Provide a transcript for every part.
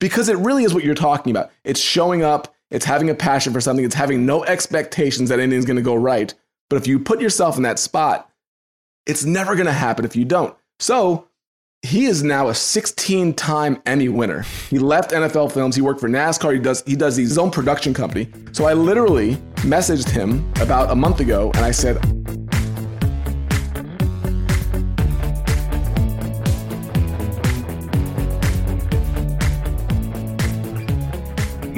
because it really is what you're talking about. It's showing up, it's having a passion for something, it's having no expectations that anything's going to go right. But if you put yourself in that spot, it's never going to happen if you don't. So he is now a 16 time Emmy winner. He left NFL Films. He worked for NASCAR. He does he does his own production company. So I literally messaged him about a month ago, and I said,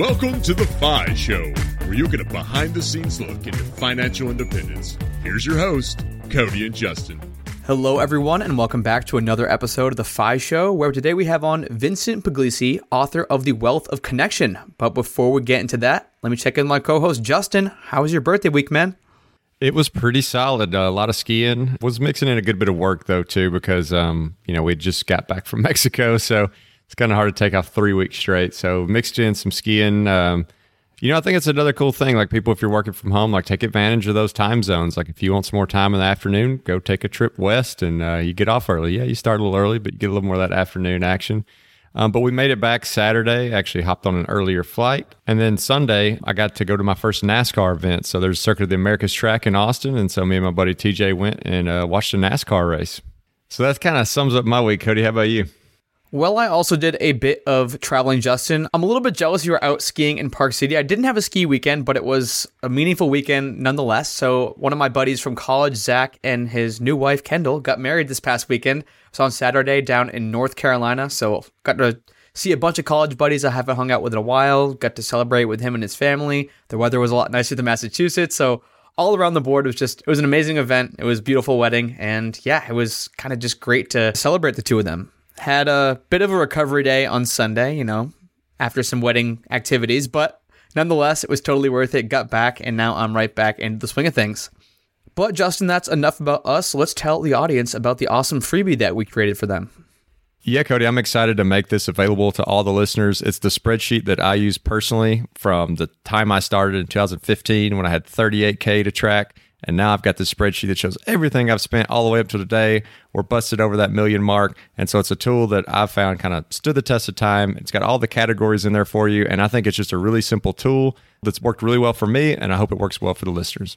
Welcome to the FI Show, where you get a behind the scenes look into financial independence. Here's your host, Cody and Justin. Hello, everyone, and welcome back to another episode of The FI Show, where today we have on Vincent Pugliese, author of The Wealth of Connection. But before we get into that, let me check in with my co host, Justin. How was your birthday week, man? It was pretty solid. Uh, a lot of skiing. Was mixing in a good bit of work though too, because um, you know we just got back from Mexico, so it's kind of hard to take off three weeks straight. So mixed in some skiing. Um, you know, I think it's another cool thing. Like people, if you're working from home, like take advantage of those time zones. Like if you want some more time in the afternoon, go take a trip west, and uh, you get off early. Yeah, you start a little early, but you get a little more of that afternoon action. Um, but we made it back Saturday. Actually, hopped on an earlier flight, and then Sunday I got to go to my first NASCAR event. So there's Circuit of the Americas track in Austin, and so me and my buddy TJ went and uh, watched a NASCAR race. So that kind of sums up my week. Cody, how about you? Well, I also did a bit of traveling, Justin. I'm a little bit jealous you were out skiing in Park City. I didn't have a ski weekend, but it was a meaningful weekend nonetheless. So, one of my buddies from college, Zach, and his new wife, Kendall, got married this past weekend. So, on Saturday down in North Carolina. So, got to see a bunch of college buddies I haven't hung out with in a while. Got to celebrate with him and his family. The weather was a lot nicer than Massachusetts. So, all around the board it was just, it was an amazing event. It was beautiful wedding. And yeah, it was kind of just great to celebrate the two of them had a bit of a recovery day on Sunday, you know, after some wedding activities, but nonetheless, it was totally worth it. Got back, and now I'm right back into the swing of things. But Justin, that's enough about us. Let's tell the audience about the awesome freebie that we created for them. Yeah, Cody, I'm excited to make this available to all the listeners. It's the spreadsheet that I use personally from the time I started in 2015 when I had 38K to track and now I've got this spreadsheet that shows everything I've spent all the way up to today. We're busted over that million mark. And so it's a tool that I've found kind of stood the test of time. It's got all the categories in there for you. And I think it's just a really simple tool that's worked really well for me. And I hope it works well for the listeners.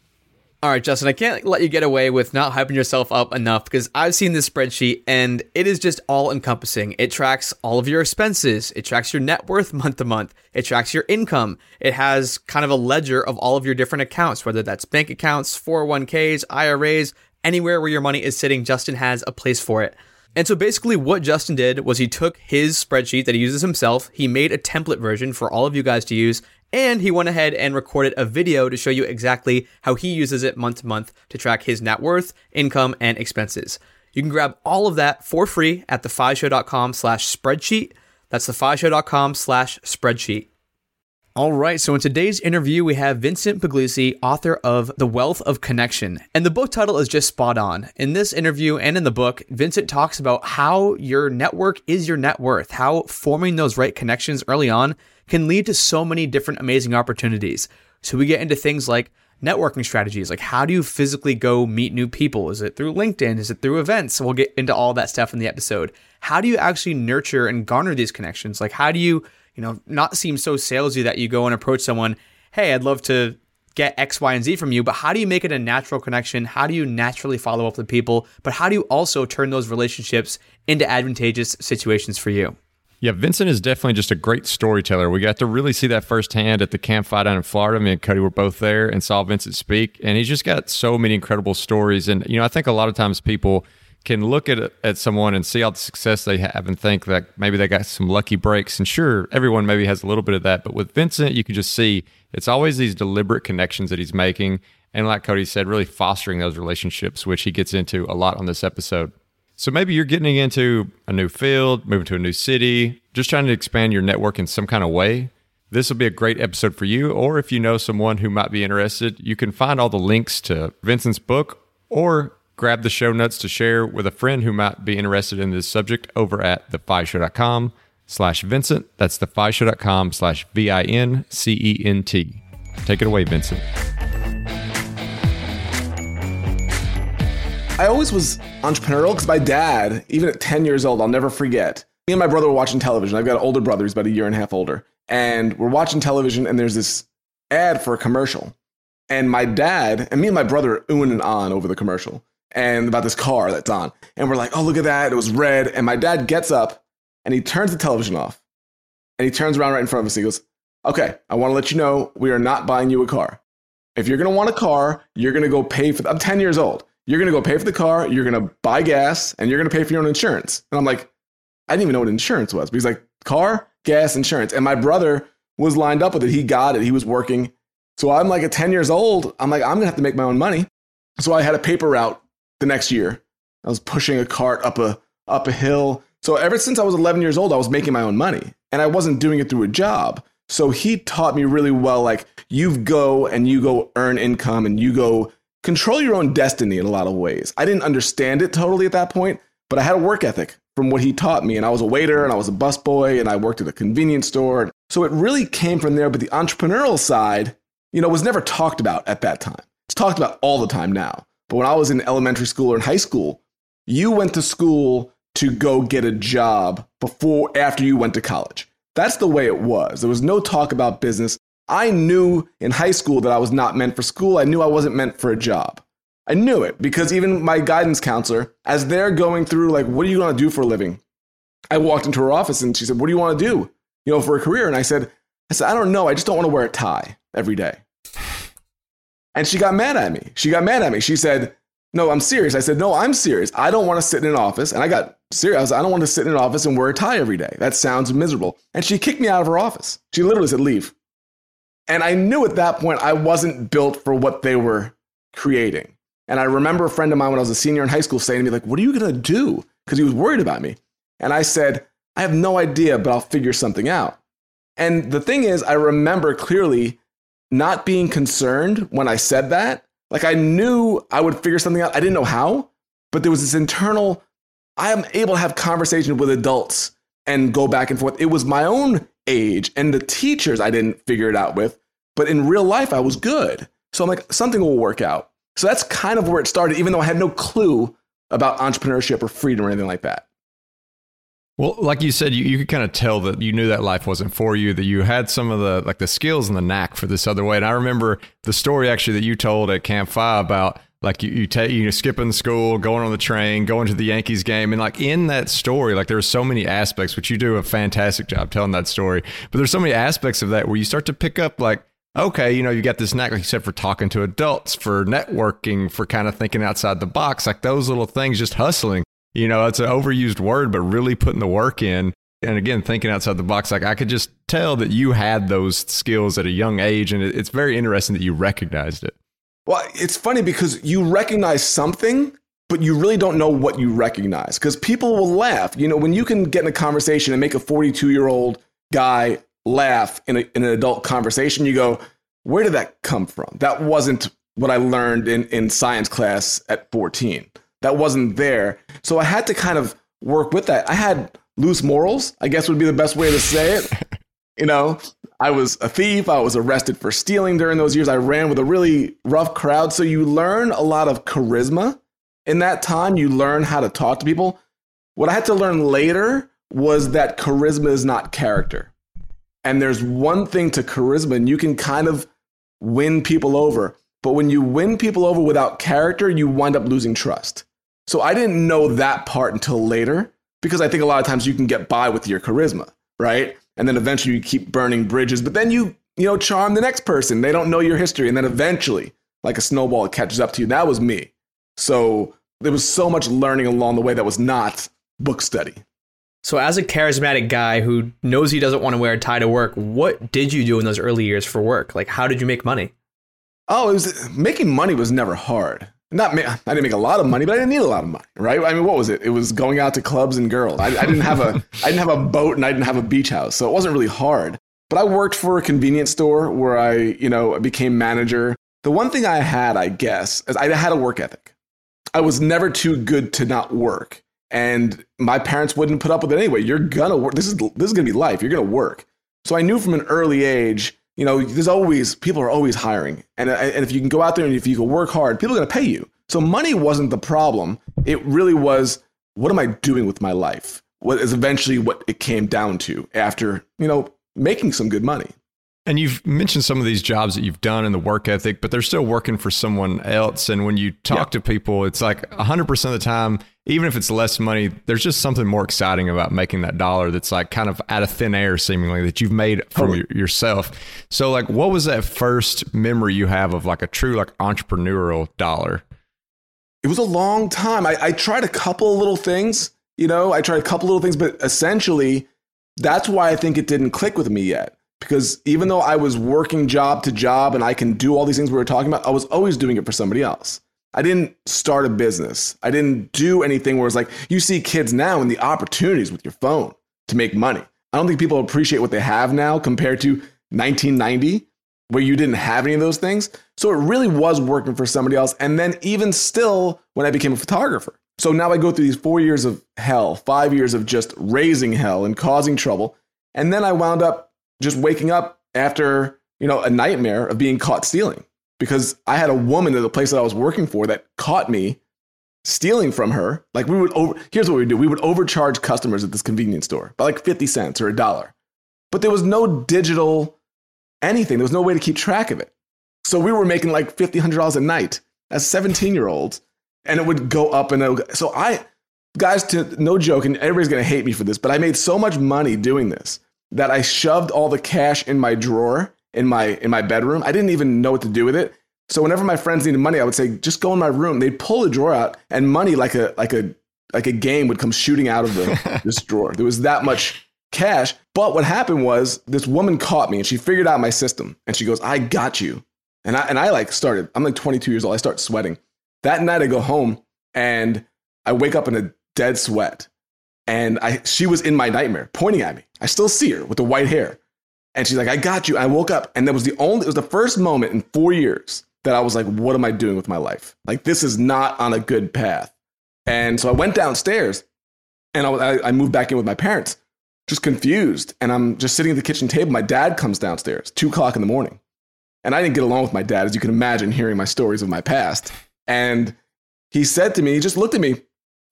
All right, Justin, I can't let you get away with not hyping yourself up enough because I've seen this spreadsheet and it is just all encompassing. It tracks all of your expenses, it tracks your net worth month to month, it tracks your income. It has kind of a ledger of all of your different accounts, whether that's bank accounts, 401ks, IRAs, anywhere where your money is sitting, Justin has a place for it. And so basically, what Justin did was he took his spreadsheet that he uses himself, he made a template version for all of you guys to use, and he went ahead and recorded a video to show you exactly how he uses it month to month to track his net worth, income, and expenses. You can grab all of that for free at thefishow.com slash spreadsheet. That's thefishow.com slash spreadsheet. All right, so in today's interview, we have Vincent Pugliese, author of The Wealth of Connection. And the book title is just spot on. In this interview and in the book, Vincent talks about how your network is your net worth, how forming those right connections early on can lead to so many different amazing opportunities. So we get into things like networking strategies, like how do you physically go meet new people? Is it through LinkedIn? Is it through events? We'll get into all that stuff in the episode. How do you actually nurture and garner these connections? Like how do you, you know, not seem so salesy that you go and approach someone, hey, I'd love to get X, Y, and Z from you, but how do you make it a natural connection? How do you naturally follow up with people? But how do you also turn those relationships into advantageous situations for you? Yeah, Vincent is definitely just a great storyteller. We got to really see that firsthand at the campfire down in Florida. Me and Cody were both there and saw Vincent speak, and he's just got so many incredible stories. And you know, I think a lot of times people can look at at someone and see all the success they have and think that maybe they got some lucky breaks. And sure, everyone maybe has a little bit of that, but with Vincent, you can just see it's always these deliberate connections that he's making, and like Cody said, really fostering those relationships, which he gets into a lot on this episode. So maybe you're getting into a new field, moving to a new city, just trying to expand your network in some kind of way. This will be a great episode for you. Or if you know someone who might be interested, you can find all the links to Vincent's book or grab the show notes to share with a friend who might be interested in this subject over at thefishow.com slash Vincent. That's thefishow.com slash V-I-N-C-E-N-T. Take it away, Vincent. I always was entrepreneurial because my dad, even at 10 years old, I'll never forget, me and my brother were watching television. I've got an older brother, he's about a year and a half older. And we're watching television, and there's this ad for a commercial. And my dad and me and my brother oohing and on over the commercial and about this car that's on. And we're like, oh, look at that. It was red. And my dad gets up and he turns the television off. And he turns around right in front of us. He goes, okay, I want to let you know we are not buying you a car. If you're going to want a car, you're going to go pay for, the, I'm 10 years old. You're going to go pay for the car, you're going to buy gas, and you're going to pay for your own insurance. And I'm like, I didn't even know what insurance was. But he's like, car, gas, insurance. And my brother was lined up with it. He got it. He was working. So I'm like at 10 years old, I'm like, I'm going to have to make my own money. So I had a paper route the next year. I was pushing a cart up a, up a hill. So ever since I was 11 years old, I was making my own money and I wasn't doing it through a job. So he taught me really well like you go and you go earn income and you go control your own destiny in a lot of ways. I didn't understand it totally at that point, but I had a work ethic from what he taught me. And I was a waiter and I was a busboy and I worked at a convenience store. So it really came from there. But the entrepreneurial side, you know, was never talked about at that time. It's talked about all the time now. But when I was in elementary school or in high school, you went to school to go get a job before, after you went to college. That's the way it was. There was no talk about business. I knew in high school that I was not meant for school. I knew I wasn't meant for a job. I knew it because even my guidance counselor, as they're going through, like, what are you going to do for a living? I walked into her office and she said, What do you want to do, you know, for a career? And I said, I said, I don't know. I just don't want to wear a tie every day. And she got mad at me. She got mad at me. She said, No, I'm serious. I said, No, I'm serious. I don't want to sit in an office. And I got serious. I, don't want to sit in an office and wear a tie every day. That sounds miserable. And she kicked me out of her office. She literally said, Leave. And I knew at that point I wasn't built for what they were creating. And I remember a friend of mine when I was a senior in high school saying to me, like, what are you going to do? Because he was worried about me. And I said, I have no idea, but I'll figure something out. And the thing is, I remember clearly not being concerned when I said that. Like I knew I would figure something out. I didn't know how, but there was this internal, I am able to have conversations with adults and go back and forth. It was my own age and the teachers I didn't figure it out with, but in real life, I was good. So I'm like, something will work out. So that's kind of where it started, even though I had no clue about entrepreneurship or freedom or anything like that. Well, like you said, you, you could kind of tell that you knew that life wasn't for you, that you had some of the like the skills and the knack for this other way. And I remember the story actually that you told at Camp Five about like you you take you know, skipping school, going on the train, going to the Yankees game, and like in that story, like there are so many aspects, which you do a fantastic job telling that story. But there's so many aspects of that where you start to pick up like okay, you know, you got this knack, like you said, for talking to adults, for networking, for kind of thinking outside the box, like those little things, just hustling. You know, it's an overused word, but really putting the work in. And again, thinking outside the box, like I could just tell that you had those skills at a young age. And it's very interesting that you recognized it. Well, it's funny because you recognize something, but you really don't know what you recognize because people will laugh. You know, when you can get in a conversation and make a 42 year old guy laugh in, a, in an adult conversation, you go, where did that come from? That wasn't what I learned in, in science class at 14. That wasn't there. So I had to kind of work with that. I had loose morals, I guess would be the best way to say it. you know, I was a thief. I was arrested for stealing during those years. I ran with a really rough crowd. So you learn a lot of charisma in that time. You learn how to talk to people. What I had to learn later was that charisma is not character. And there's one thing to charisma, and you can kind of win people over. But when you win people over without character, you wind up losing trust. So I didn't know that part until later because I think a lot of times you can get by with your charisma, right? And then eventually you keep burning bridges, but then you, you know, charm the next person. They don't know your history. And then eventually, like a snowball, it catches up to you. That was me. So there was so much learning along the way that was not book study. So, as a charismatic guy who knows he doesn't want to wear a tie to work, what did you do in those early years for work? Like, how did you make money? Oh, it was making money was never hard. Not I didn't make a lot of money, but I didn't need a lot of money, right? I mean, what was it? It was going out to clubs and girls. I, I didn't have a I didn't have a boat and I didn't have a beach house, so it wasn't really hard. But I worked for a convenience store where I, you know, became manager. The one thing I had, I guess, is I had a work ethic. I was never too good to not work and my parents wouldn't put up with it anyway. You're gonna work. This is this is gonna be life. You're gonna work. So I knew from an early age, you know, there's always people are always hiring, and uh, and if you can go out there and if you can work hard, people are gonna pay you. So money wasn't the problem. It really was what am I doing with my life? what is eventually what it came down to after, you know, making some good money. And you've mentioned some of these jobs that you've done and the work ethic, but they're still working for someone else. And when you talk yeah. to people, it's like 100% of the time, even if it's less money, there's just something more exciting about making that dollar that's like kind of out of thin air, seemingly, that you've made from totally. yourself. So, like, what was that first memory you have of like a true, like, entrepreneurial dollar? It was a long time. I, I tried a couple little things, you know, I tried a couple little things, but essentially, that's why I think it didn't click with me yet because even though I was working job to job and I can do all these things we were talking about, I was always doing it for somebody else. I didn't start a business. I didn't do anything where it's like you see kids now and the opportunities with your phone to make money. I don't think people appreciate what they have now compared to 1990 where you didn't have any of those things. So it really was working for somebody else. And then even still when I became a photographer. So now I go through these 4 years of hell, 5 years of just raising hell and causing trouble. And then I wound up just waking up after, you know, a nightmare of being caught stealing because I had a woman at the place that I was working for that caught me stealing from her. Like we would over here's what we do. We would overcharge customers at this convenience store by like 50 cents or a dollar. But there was no digital anything. There was no way to keep track of it. So we were making like $50, $100 a night as 17 year olds. And it would go up and would, so I, guys, to no joke, and everybody's gonna hate me for this, but I made so much money doing this that I shoved all the cash in my drawer in my in my bedroom. I didn't even know what to do with it. So whenever my friends needed money, I would say, just go in my room. They'd pull the drawer out, and money like a like a like a game would come shooting out of the, this drawer. There was that much cash. But what happened was this woman caught me and she figured out my system. And she goes, I got you. And I and I like started, I'm like 22 years old. I start sweating. That night I go home and I wake up in a dead sweat and I she was in my nightmare pointing at me. I still see her with the white hair. And she's like, I got you. I woke up and that was the only it was the first moment in 4 years that I was like, what am I doing with my life? Like this is not on a good path. And so I went downstairs and I, I moved back in with my parents, just confused. And I'm just sitting at the kitchen table. My dad comes downstairs, two o'clock in the morning. And I didn't get along with my dad, as you can imagine, hearing my stories of my past. And he said to me, he just looked at me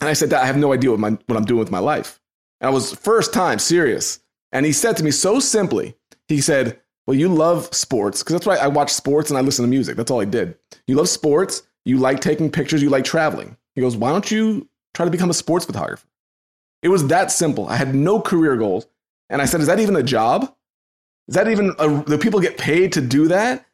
and I said, I have no idea what, my, what I'm doing with my life. And I was first time serious. And he said to me so simply, he said, Well, you love sports, because that's why I watch sports and I listen to music. That's all I did. You love sports, you like taking pictures, you like traveling. He goes, Why don't you try to become a sports photographer? It was that simple. I had no career goals. And I said, Is that even a job? Is that even, a, do people get paid to do that?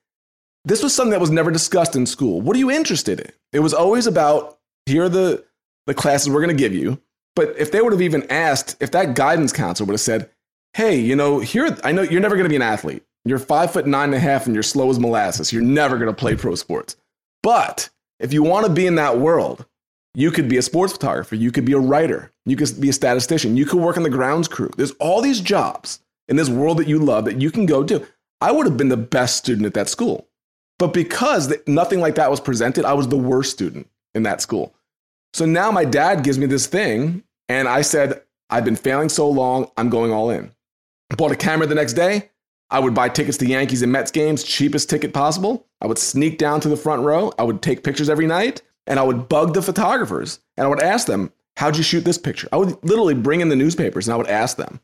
This was something that was never discussed in school. What are you interested in? It was always about here are the the classes we're going to give you. But if they would have even asked, if that guidance counselor would have said, hey, you know, here, I know you're never going to be an athlete. You're five foot nine and a half and you're slow as molasses. You're never going to play pro sports. But if you want to be in that world, you could be a sports photographer. You could be a writer. You could be a statistician. You could work on the grounds crew. There's all these jobs in this world that you love that you can go do. I would have been the best student at that school. But because nothing like that was presented, I was the worst student in that school. So now my dad gives me this thing, and I said, I've been failing so long, I'm going all in. I bought a camera the next day. I would buy tickets to Yankees and Mets games, cheapest ticket possible. I would sneak down to the front row. I would take pictures every night, and I would bug the photographers, and I would ask them, How'd you shoot this picture? I would literally bring in the newspapers and I would ask them,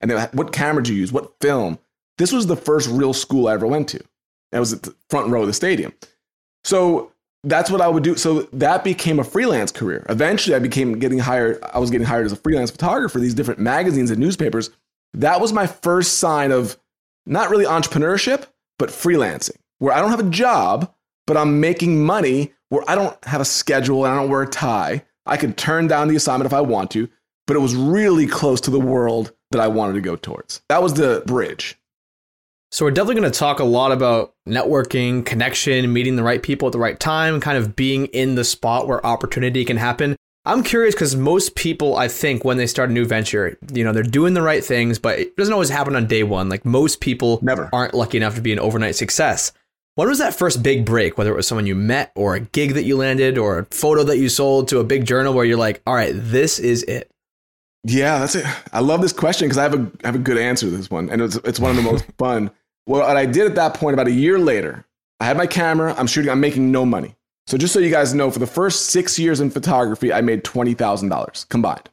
and then what camera do you use? What film? This was the first real school I ever went to. It was at the front row of the stadium. So that's what I would do. So that became a freelance career. Eventually, I became getting hired. I was getting hired as a freelance photographer these different magazines and newspapers. That was my first sign of not really entrepreneurship, but freelancing, where I don't have a job, but I'm making money where I don't have a schedule and I don't wear a tie. I could turn down the assignment if I want to, but it was really close to the world that I wanted to go towards. That was the bridge. So we're definitely going to talk a lot about networking, connection, meeting the right people at the right time, kind of being in the spot where opportunity can happen. I'm curious because most people, I think, when they start a new venture, you know, they're doing the right things, but it doesn't always happen on day one. Like most people never aren't lucky enough to be an overnight success. When was that first big break, whether it was someone you met or a gig that you landed or a photo that you sold to a big journal where you're like, all right, this is it? Yeah, that's it. I love this question because I have a I have a good answer to this one, and it's it's one of the most fun. Well, what I did at that point, about a year later, I had my camera. I'm shooting. I'm making no money. So just so you guys know, for the first six years in photography, I made twenty thousand dollars combined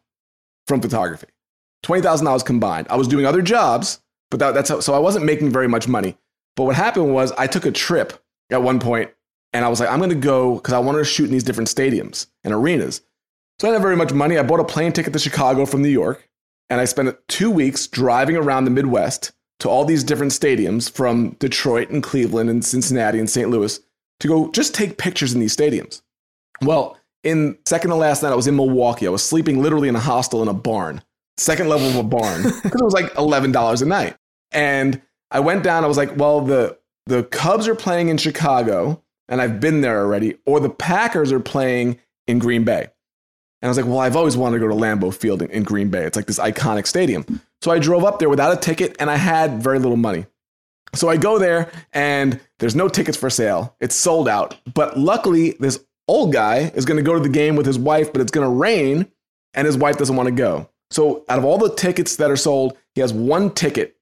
from photography. twenty thousand dollars combined. I was doing other jobs, but that, that's how, so I wasn't making very much money. But what happened was I took a trip at one point, and I was like, I'm going to go because I wanted to shoot in these different stadiums and arenas. So I didn't have very much money. I bought a plane ticket to Chicago from New York, and I spent two weeks driving around the Midwest to all these different stadiums from Detroit and Cleveland and Cincinnati and St. Louis to go just take pictures in these stadiums. Well, in second to last night, I was in Milwaukee. I was sleeping literally in a hostel in a barn, second level of a barn, because it was like eleven dollars a night. And I went down. I was like, well, the the Cubs are playing in Chicago, and I've been there already, or the Packers are playing in Green Bay. And I was like, well, I've always wanted to go to Lambeau Field in, in Green Bay. It's like this iconic stadium. So I drove up there without a ticket, and I had very little money. So I go there, and there's no tickets for sale. It's sold out. But luckily, this old guy is going to go to the game with his wife, but it's going to rain, and his wife doesn't want to go. So out of all the tickets that are sold, he has one ticket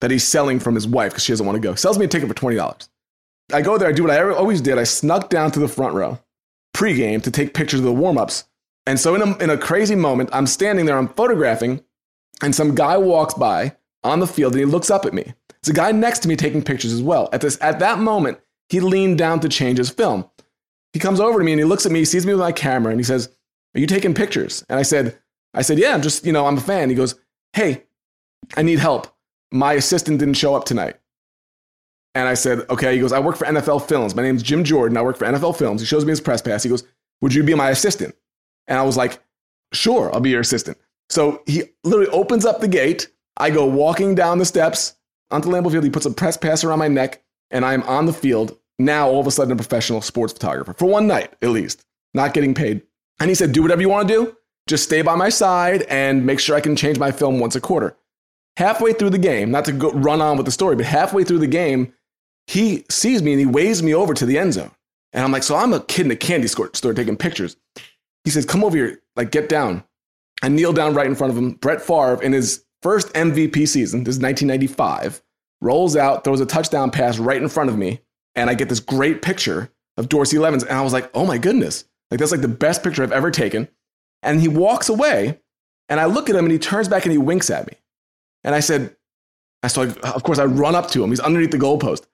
that he's selling from his wife because she doesn't want to go. Sells me a ticket for twenty dollars. I go there. I do what I always did. I snuck down to the front row pregame to take pictures of the warm ups. And so in a, in a crazy moment, I'm standing there, I'm photographing, and some guy walks by on the field and he looks up at me. It's a guy next to me taking pictures as well. At this at that moment, he leaned down to change his film. He comes over to me and he looks at me, he sees me with my camera, and he says, Are you taking pictures? And I said, I said, Yeah, I'm just, you know, I'm a fan. He goes, Hey, I need help. My assistant didn't show up tonight. And I said, Okay. He goes, I work for NFL Films. My name's Jim Jordan. I work for NFL Films. He shows me his press pass. He goes, Would you be my assistant? And I was like, Sure, I'll be your assistant. So he literally opens up the gate. I go walking down the steps onto Lambeau Field. He puts a press pass around my neck, and I'm on the field. Now, all of a sudden, a professional sports photographer for one night at least, not getting paid. And he said, Do whatever you want to do. Just stay by my side and make sure I can change my film once a quarter. Halfway through the game, not to go run on with the story, but halfway through the game, he sees me and he waves me over to the end zone. And I'm like, So I'm a kid in a candy store taking pictures. He says, Come over here, like, get down. I kneel down right in front of him. Brett Favre, in his first MVP season, this is 1995, rolls out, throws a touchdown pass right in front of me. And I get this great picture of Dorsey Levens. And I was like, oh my goodness. Like, that's like the best picture I've ever taken. And he walks away. And I look at him and he turns back and he winks at me. And I said, I saw, of course, I run up to him. He's underneath the goalpost.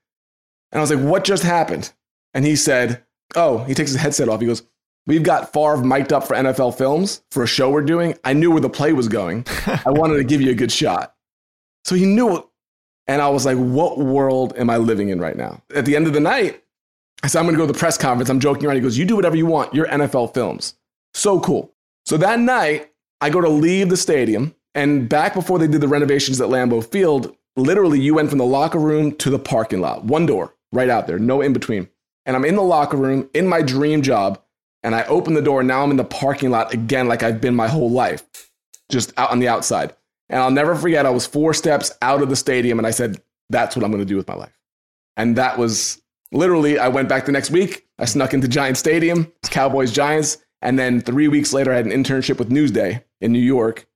And I was like, what just happened? And he said, oh, he takes his headset off. He goes, We've got Favre mic'd up for NFL Films for a show we're doing. I knew where the play was going. I wanted to give you a good shot. So he knew it. And I was like, what world am I living in right now? At the end of the night, I said, I'm going to go to the press conference. I'm joking around. He goes, You do whatever you want. You're NFL Films. So cool. So that night, I go to leave the stadium. And back before they did the renovations at Lambeau Field, literally, you went from the locker room to the parking lot, one door right out there, no in between. And I'm in the locker room in my dream job and I open the door. And now I'm in the parking lot again, like I've been my whole life, just out on the outside. And I'll never forget, I was four steps out of the stadium and I said, that's what I'm going to do with my life. And that was literally, I went back the next week. I snuck into Giant Stadium, Cowboys Giants. And then three weeks later, I had an internship with Newsday in New York.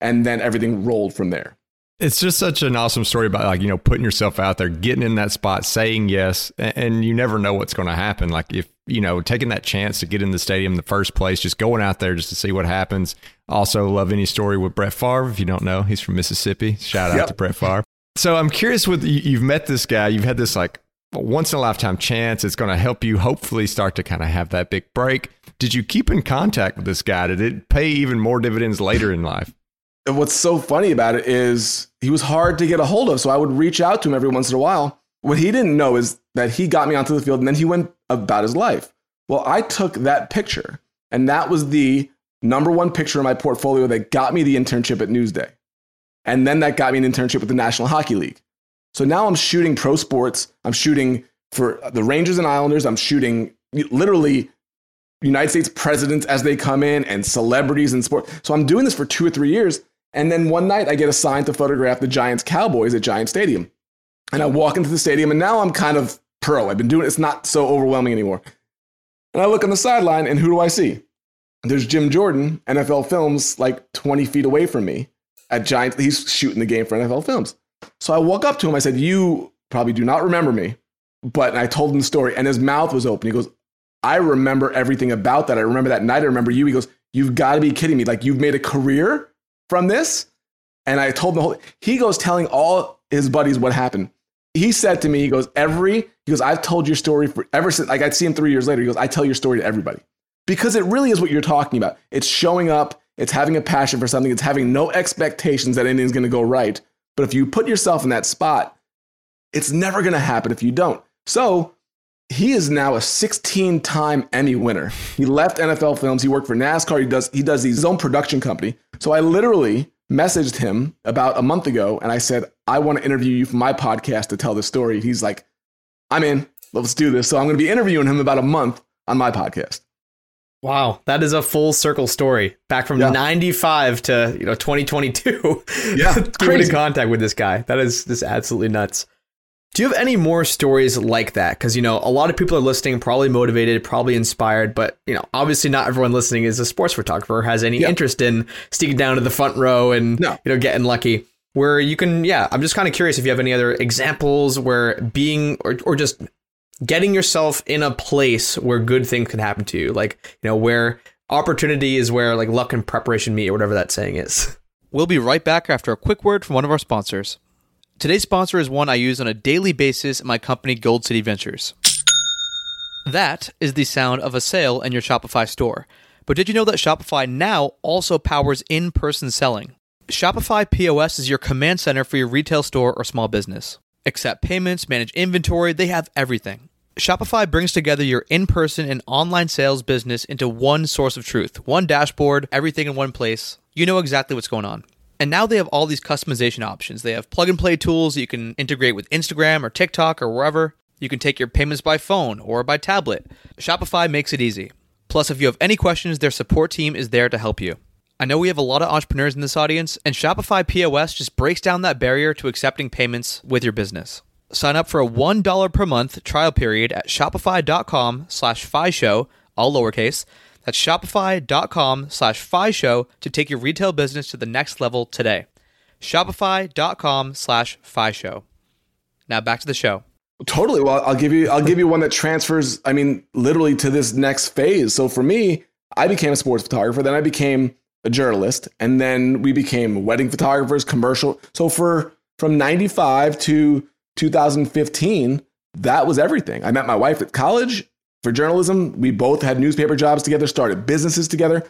And then everything rolled from there. It's just such an awesome story about like, you know, putting yourself out there, getting in that spot, saying yes, and you never know what's going to happen. Like if, you know, taking that chance to get in the stadium in the first place, just going out there just to see what happens. Also love any story with Brett Favre. If you don't know, he's from Mississippi. Shout out yep. to Brett Favre. So I'm curious with you've met this guy, you've had this like once in a lifetime chance. It's going to help you hopefully start to kind of have that big break. Did you keep in contact with this guy? Did it pay even more dividends later in life? what's so funny about it is he was hard to get a hold of. So I would reach out to him every once in a while. What he didn't know is that he got me onto the field and then he went about his life. Well, I took that picture and that was the number one picture in my portfolio that got me the internship at Newsday. And then that got me an internship with the National Hockey League. So now I'm shooting pro sports. I'm shooting for the Rangers and Islanders. I'm shooting literally United States presidents as they come in and celebrities in sport. So I'm doing this for two or three years. And then one night I get assigned to photograph the Giants Cowboys at Giant Stadium. And I walk into the stadium and now I'm kind of pro. I've been doing it, it's not so overwhelming anymore. And I look on the sideline and who do I see? There's Jim Jordan, NFL Films, like 20 feet away from me at Giant. He's shooting the game for NFL Films. So I walk up to him. I said, You probably do not remember me. But I told him the story and his mouth was open. He goes, I remember everything about that. I remember that night. I remember you. He goes, You've got to be kidding me. Like, you've made a career from this? And I told him the whole, he goes telling all his buddies what happened. He said to me, he goes, every, he goes, I've told your story for ever since, like I'd see him three years later. He goes, I tell your story to everybody because it really is what you're talking about. It's showing up, it's having a passion for something, it's having no expectations that anything's going to go right. But if you put yourself in that spot, it's never going to happen if you don't. So he is now a 16 time Emmy winner. He left NFL Films. He worked for NASCAR. He does, he does his own production company. So I literally messaged him about a month ago and I said, I want to interview you for my podcast to tell the story. He's like, I'm in. Let's do this. So I'm going to be interviewing him about a month on my podcast. Wow, that is a full circle story. Back from yeah. 95 to, you know, 2022. Yeah. Keeping in contact with this guy. That is just absolutely nuts. Do you have any more stories like that? Because, you know, a lot of people are listening, probably motivated, probably inspired, but, you know, obviously not everyone listening is a sports photographer, has any yep. interest in sneaking down to the front row and, no. you know, getting lucky. Where you can, yeah, I'm just kind of curious if you have any other examples where being or, or just getting yourself in a place where good things can happen to you. Like, you know, where opportunity is where like luck and preparation meet or whatever that saying is. We'll be right back after a quick word from one of our sponsors. Today's sponsor is one I use on a daily basis at my company, Gold City Ventures. That is the sound of a sale in your Shopify store. But did you know that Shopify now also powers in person selling? Shopify POS is your command center for your retail store or small business. Accept payments, manage inventory, they have everything. Shopify brings together your in person and online sales business into one source of truth, one dashboard, everything in one place. You know exactly what's going on. And now they have all these customization options. They have plug and play tools you can integrate with Instagram or TikTok or wherever. You can take your payments by phone or by tablet. Shopify makes it easy. Plus, if you have any questions, their support team is there to help you. I know we have a lot of entrepreneurs in this audience, and Shopify POS just breaks down that barrier to accepting payments with your business. Sign up for a $1 per month trial period at shopify.com slash show, all lowercase, that's shopify.com slash show to take your retail business to the next level today. Shopify.com slash show. Now back to the show. Totally. Well, I'll give you I'll give you one that transfers, I mean, literally to this next phase. So for me, I became a sports photographer, then I became a journalist, and then we became wedding photographers, commercial. So for from 95 to 2015, that was everything. I met my wife at college for journalism. We both had newspaper jobs together, started businesses together.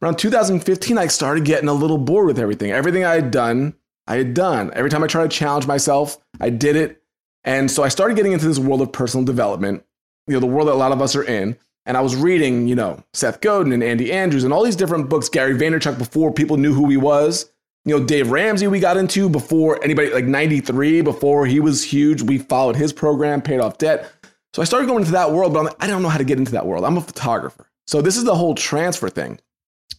Around 2015, I started getting a little bored with everything. Everything I had done, I had done. Every time I tried to challenge myself, I did it. And so I started getting into this world of personal development, you know, the world that a lot of us are in. And I was reading, you know, Seth Godin and Andy Andrews and all these different books, Gary Vaynerchuk before people knew who he was. You know, Dave Ramsey, we got into before anybody, like 93, before he was huge. We followed his program, paid off debt. So I started going into that world, but I'm like, I don't know how to get into that world. I'm a photographer. So this is the whole transfer thing.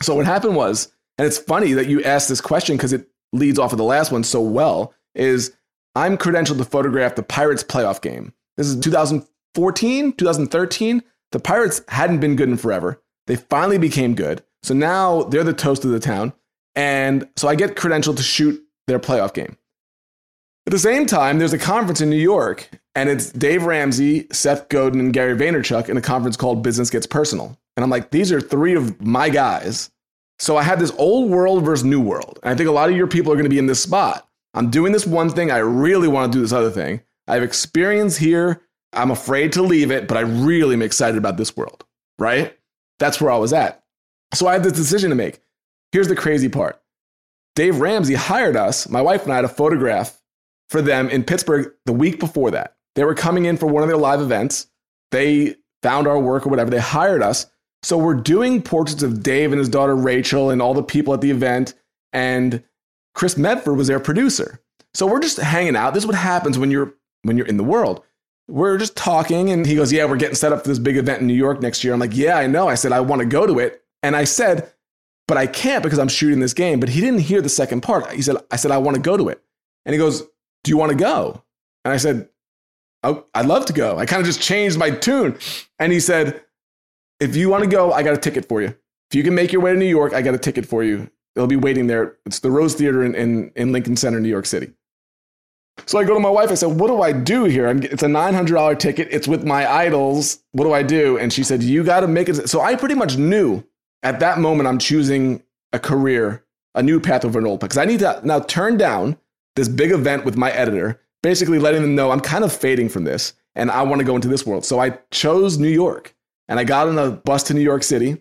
So what happened was, and it's funny that you asked this question because it leads off of the last one so well, is I'm credentialed to photograph the Pirates playoff game. This is 2014, 2013. The Pirates hadn't been good in forever. They finally became good. So now they're the toast of the town. And so I get credentialed to shoot their playoff game. At the same time, there's a conference in New York, and it's Dave Ramsey, Seth Godin, and Gary Vaynerchuk in a conference called Business Gets Personal. And I'm like, these are three of my guys. So I had this old world versus new world. And I think a lot of your people are going to be in this spot. I'm doing this one thing. I really want to do this other thing. I have experience here. I'm afraid to leave it, but I really am excited about this world, right? That's where I was at. So I had this decision to make. Here's the crazy part Dave Ramsey hired us, my wife and I, to photograph for them in Pittsburgh the week before that. They were coming in for one of their live events. They found our work or whatever. They hired us. So we're doing portraits of Dave and his daughter Rachel and all the people at the event. And Chris Medford was their producer. So we're just hanging out. This is what happens when you're when you're in the world. We're just talking, and he goes, "Yeah, we're getting set up for this big event in New York next year." I'm like, "Yeah, I know." I said, "I want to go to it," and I said, "But I can't because I'm shooting this game." But he didn't hear the second part. He said, "I said I want to go to it," and he goes, do you want to go? And I said, Oh, I'd love to go. I kind of just changed my tune. And he said, If you want to go, I got a ticket for you. If you can make your way to New York, I got a ticket for you. It'll be waiting there. It's the Rose Theater in, in, in Lincoln Center, New York City. So I go to my wife. I said, What do I do here? I'm, it's a $900 ticket. It's with my idols. What do I do? And she said, You got to make it. So I pretty much knew at that moment I'm choosing a career a new path over an old path. Because I need to now turn down this big event with my editor, basically letting them know I'm kind of fading from this and I want to go into this world. So I chose New York and I got on a bus to New York City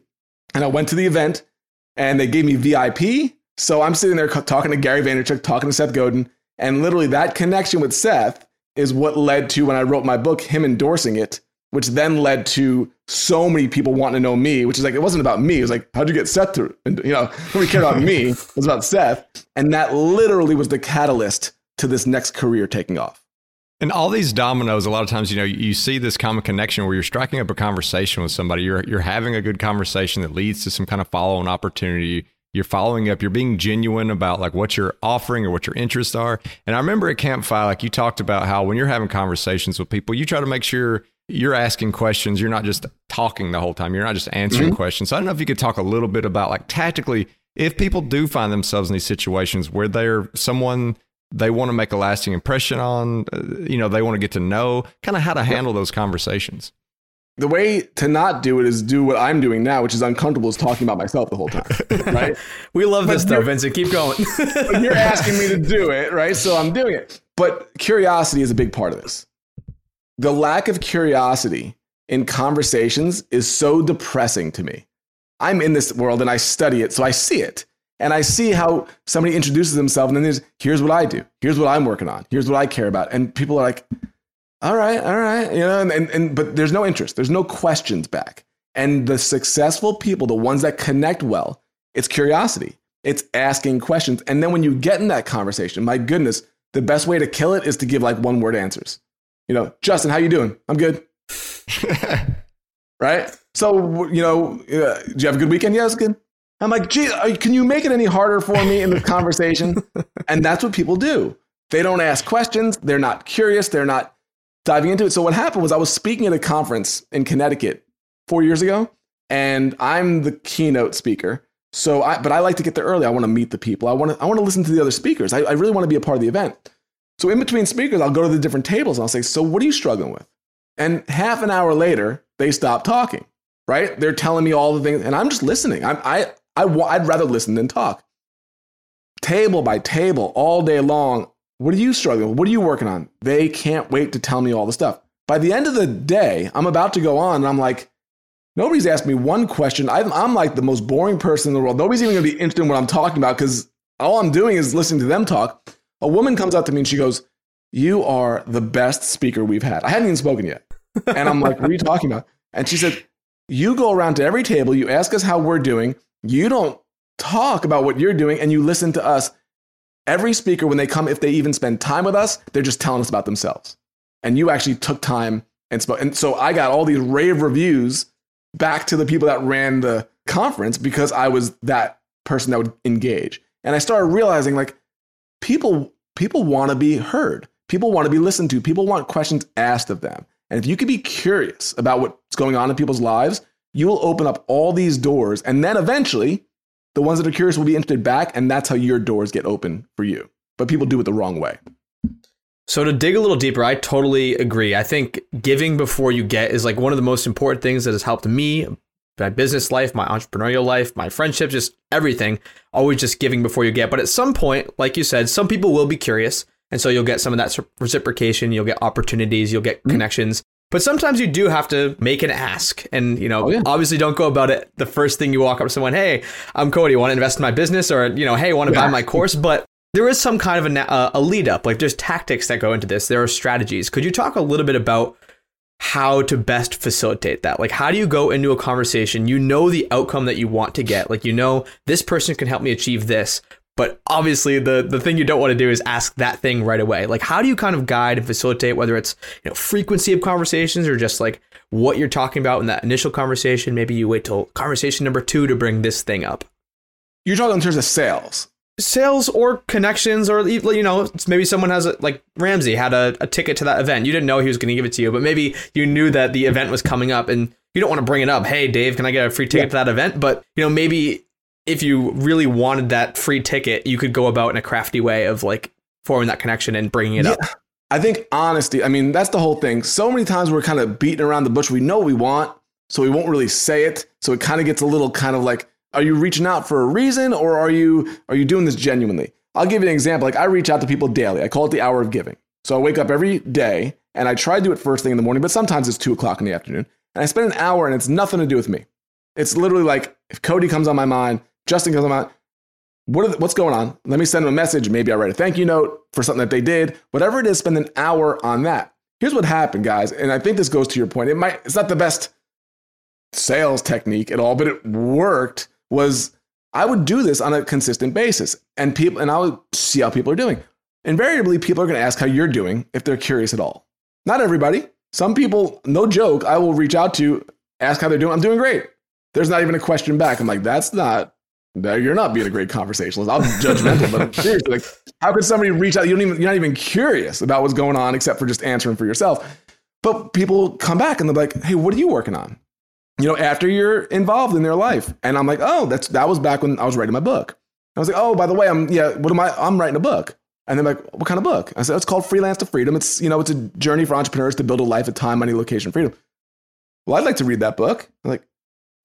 and I went to the event and they gave me VIP. So I'm sitting there talking to Gary Vaynerchuk, talking to Seth Godin, and literally that connection with Seth is what led to when I wrote my book, him endorsing it, which then led to so many people wanting to know me, which is like, it wasn't about me. It was like, how'd you get Seth to, you know, nobody cared about me. It was about Seth. And that literally was the catalyst to this next career taking off. And all these dominoes, a lot of times, you know, you see this common connection where you're striking up a conversation with somebody. You're you're having a good conversation that leads to some kind of follow-on opportunity. You're following up. You're being genuine about like what you're offering or what your interests are. And I remember at Campfire, like you talked about how when you're having conversations with people, you try to make sure you're asking questions. You're not just talking the whole time. You're not just answering mm-hmm. questions. So I don't know if you could talk a little bit about like tactically if people do find themselves in these situations where they're someone they want to make a lasting impression on, uh, you know, they want to get to know, kind of how to handle those conversations. The way to not do it is do what I'm doing now, which is uncomfortable, is talking about myself the whole time, right? we love but this though, Vincent. Keep going. you're asking me to do it, right? So I'm doing it. But curiosity is a big part of this. The lack of curiosity in conversations is so depressing to me. I'm in this world and I study it, so I see it. And I see how somebody introduces themselves, and then there's here's what I do, here's what I'm working on, here's what I care about, and people are like, all right, all right, you know, and, and, and but there's no interest, there's no questions back, and the successful people, the ones that connect well, it's curiosity, it's asking questions, and then when you get in that conversation, my goodness, the best way to kill it is to give like one word answers. You know, Justin, how you doing? I'm good. right? So, you know, uh, do you have a good weekend? Yeah, it's good. I'm like, gee, can you make it any harder for me in this conversation? and that's what people do. They don't ask questions. They're not curious. They're not diving into it. So what happened was I was speaking at a conference in Connecticut four years ago, and I'm the keynote speaker. So, I, but I like to get there early. I want to meet the people. I want to, I want to listen to the other speakers. I, I really want to be a part of the event. So in between speakers, I'll go to the different tables and I'll say, so what are you struggling with? And half an hour later, they stop talking, right? They're telling me all the things, and I'm just listening. I'm, i i'd rather listen than talk. Table by table, all day long. What are you struggling with? What are you working on? They can't wait to tell me all the stuff. By the end of the day, I'm about to go on and I'm like, nobody's asked me one question. I'm, I'm like the most boring person in the world. Nobody's even gonna be interested in what I'm talking about because all I'm doing is listening to them talk. A woman comes up to me and she goes, You are the best speaker we've had. I hadn't even spoken yet. And I'm like, What are you talking about? And she said, You go around to every table, you ask us how we're doing, you don't talk about what you're doing and you listen to us. Every speaker, when they come, if they even spend time with us, they're just telling us about themselves. And you actually took time and spoke. And so I got all these rave reviews back to the people that ran the conference because I was that person that would engage. And I started realizing like people people want to be heard. People want to be listened to. People want questions asked of them. And if you can be curious about what's going on in people's lives, you will open up all these doors. And then eventually, the ones that are curious will be interested back. And that's how your doors get open for you. But people do it the wrong way. So to dig a little deeper, I totally agree. I think giving before you get is like one of the most important things that has helped me, my business life, my entrepreneurial life, my friendship, just everything. Always just giving before you get. But at some point, like you said, some people will be curious. And so you'll get some of that reciprocation, you'll get opportunities, you'll get mm-hmm. connections. But sometimes you do have to make an ask. And, you know, oh, yeah. obviously don't go about it the first thing you walk up to someone, hey, I'm Cody, want to invest in my business? Or, you know, hey, want to yeah. buy my course? But there is some kind of a, uh, a lead up. Like there's tactics that go into this, there are strategies. Could you talk a little bit about how to best facilitate that? Like, how do you go into a conversation? You know the outcome that you want to get. Like, you know, this person can help me achieve this, but obviously, the the thing you don't want to do is ask that thing right away. Like, how do you kind of guide and facilitate whether it's you know frequency of conversations or just like what you're talking about in that initial conversation? Maybe you wait till conversation number two to bring this thing up. You're talking in terms of sales sales or connections or you know maybe someone has a like ramsey had a, a ticket to that event you didn't know he was going to give it to you but maybe you knew that the event was coming up and you don't want to bring it up hey dave can i get a free ticket yeah. to that event but you know maybe if you really wanted that free ticket, you could go about in a crafty way of like forming that connection and bringing it yeah. up. I think honesty, I mean, that's the whole thing. So many times we're kind of beating around the bush. We know we want, so we won't really say it. So it kind of gets a little kind of like are you reaching out for a reason or are you are you doing this genuinely? I'll give you an example. Like I reach out to people daily. I call it the hour of giving. So I wake up every day and I try to do it first thing in the morning, but sometimes it's two o'clock in the afternoon. And I spend an hour and it's nothing to do with me. It's literally like if Cody comes on my mind, Justin comes on my mind, what the, what's going on? Let me send them a message. Maybe I write a thank you note for something that they did. Whatever it is, spend an hour on that. Here's what happened, guys. And I think this goes to your point. It might, it's not the best sales technique at all, but it worked was I would do this on a consistent basis and people, and I would see how people are doing. Invariably, people are going to ask how you're doing if they're curious at all. Not everybody. Some people, no joke, I will reach out to, ask how they're doing. I'm doing great. There's not even a question back. I'm like, that's not, you're not being a great conversationalist. I'm judgmental, but I'm seriously, like, how could somebody reach out? You don't even, you're not even curious about what's going on except for just answering for yourself. But people come back and they're like, hey, what are you working on? You know, after you're involved in their life. And I'm like, oh, that's that was back when I was writing my book. I was like, oh, by the way, I'm yeah, what am I? I'm writing a book. And they're like, what kind of book? I said, it's called Freelance to Freedom. It's, you know, it's a journey for entrepreneurs to build a life of time, money, location, freedom. Well, I'd like to read that book. I'm like,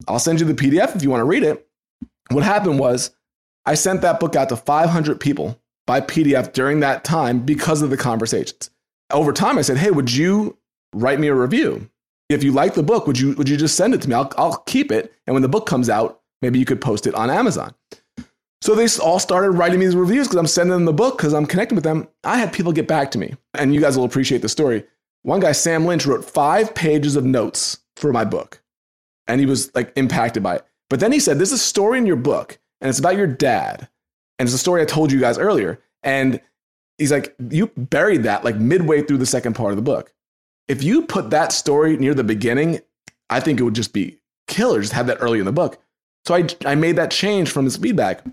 I'll send you the PDF if you want to read it. What happened was I sent that book out to 500 people by PDF during that time because of the conversations. Over time, I said, hey, would you write me a review? If you like the book, would you, would you just send it to me? I'll, I'll keep it. And when the book comes out, maybe you could post it on Amazon. So they all started writing me these reviews because I'm sending them the book because I'm connecting with them. I had people get back to me, and you guys will appreciate the story. One guy, Sam Lynch, wrote five pages of notes for my book, and he was like impacted by it. But then he said, "There's a story in your book, and it's about your dad, and it's a story I told you guys earlier." And he's like, "You buried that like midway through the second part of the book. If you put that story near the beginning, I think it would just be killer. Just have that early in the book." So I I made that change from his feedback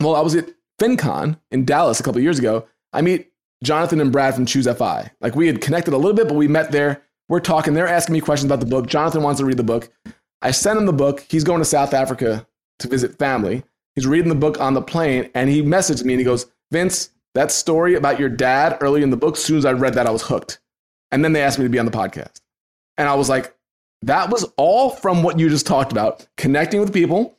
well, I was at FinCon in Dallas a couple years ago. I meet Jonathan and Brad from Choose FI. Like we had connected a little bit, but we met there. We're talking. They're asking me questions about the book. Jonathan wants to read the book. I sent him the book. He's going to South Africa to visit family. He's reading the book on the plane, and he messaged me and he goes, Vince, that story about your dad early in the book, as soon as I read that, I was hooked. And then they asked me to be on the podcast. And I was like, that was all from what you just talked about connecting with people,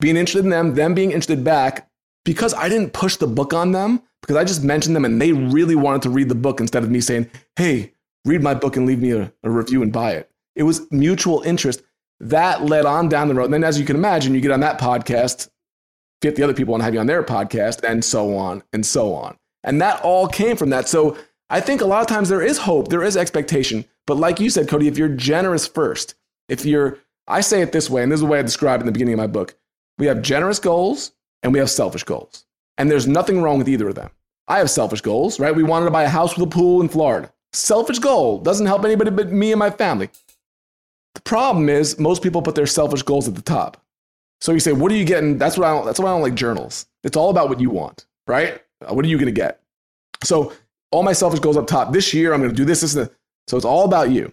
being interested in them, them being interested back, because I didn't push the book on them, because I just mentioned them and they really wanted to read the book instead of me saying, hey, read my book and leave me a, a review and buy it. It was mutual interest. That led on down the road. And then, as you can imagine, you get on that podcast, 50 other people want to have you on their podcast, and so on and so on. And that all came from that. So I think a lot of times there is hope, there is expectation. But like you said, Cody, if you're generous first, if you're, I say it this way, and this is the way I describe it in the beginning of my book we have generous goals and we have selfish goals. And there's nothing wrong with either of them. I have selfish goals, right? We wanted to buy a house with a pool in Florida. Selfish goal doesn't help anybody but me and my family. The problem is most people put their selfish goals at the top. So you say, what are you getting? That's what I don't, that's why I don't like journals. It's all about what you want, right? Uh, what are you going to get? So all my selfish goals up top. This year I'm going to do this, this, and this. So it's all about you.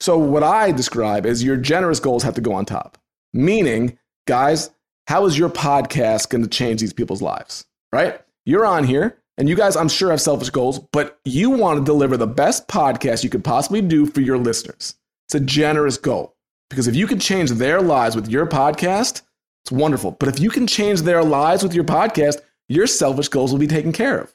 So what I describe is your generous goals have to go on top. Meaning, guys, how is your podcast going to change these people's lives? Right? You're on here, and you guys, I'm sure, have selfish goals, but you want to deliver the best podcast you could possibly do for your listeners. It's a generous goal because if you can change their lives with your podcast, it's wonderful. But if you can change their lives with your podcast, your selfish goals will be taken care of.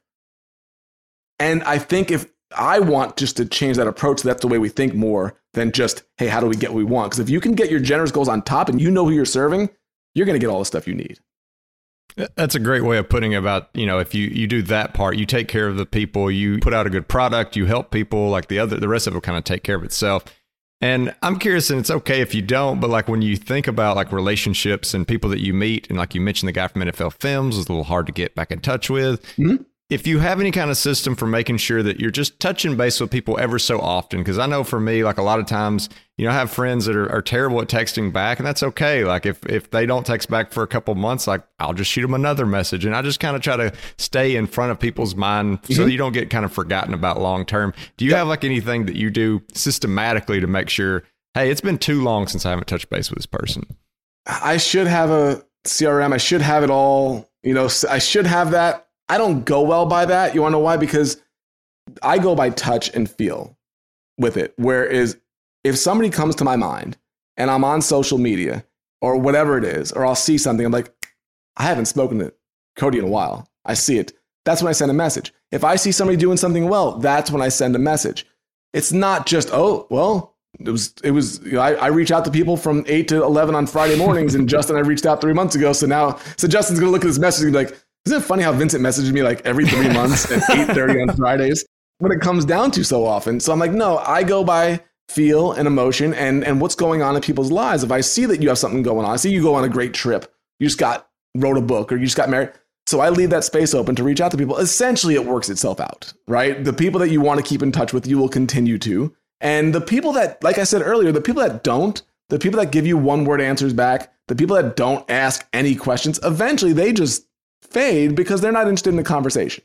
And I think if I want just to change that approach, that's the way we think more than just, hey, how do we get what we want? Because if you can get your generous goals on top and you know who you're serving, you're going to get all the stuff you need. That's a great way of putting it about, you know, if you, you do that part, you take care of the people, you put out a good product, you help people, like the other, the rest of it will kind of take care of itself. And I'm curious, and it's okay if you don't, but like when you think about like relationships and people that you meet, and like you mentioned, the guy from NFL Films was a little hard to get back in touch with. Mm-hmm if you have any kind of system for making sure that you're just touching base with people ever so often, because I know for me, like a lot of times, you know, I have friends that are, are, terrible at texting back, and that's okay. Like if if they don't text back for a couple months, like I'll just shoot them another message, and I just kind of try to stay in front of people's mind mm-hmm. so you don't get kind of forgotten about long term. Do you have like anything that you do systematically to make sure, hey, it's been too long since I haven't touched base with this person? I should have a CRM. I should have it all. You know, I should have that I don't go well by that. You want to know why? Because I go by touch and feel with it. Whereas if somebody comes to my mind and I'm on social media or whatever it is, or I'll see something. I'm like, I haven't spoken to Cody in a while. I see it. That's when I send a message. If I see somebody doing something well, that's when I send a message. It's not just, oh, well, it was, it was, you know, I, I reach out to people from 8 to 11 on Friday mornings, and Justin, I reached out three months ago. So now, so Justin's to look at this message and be like, isn't it funny how Vincent messages me like every three months at 8.30 on Fridays? What it comes down to so often. So I'm like, no, I go by feel and emotion and, and what's going on in people's lives. If I see that you have something going on, I see you go on a great trip, you just got, wrote a book or you just got married. So I leave that space open to reach out to people. Essentially, it works itself out, right? The people that you want to keep in touch with, you will continue to. And the people that, like I said earlier, the people that don't, the people that give you one word answers back, the people that don't ask any questions, eventually they just fade because they're not interested in the conversation.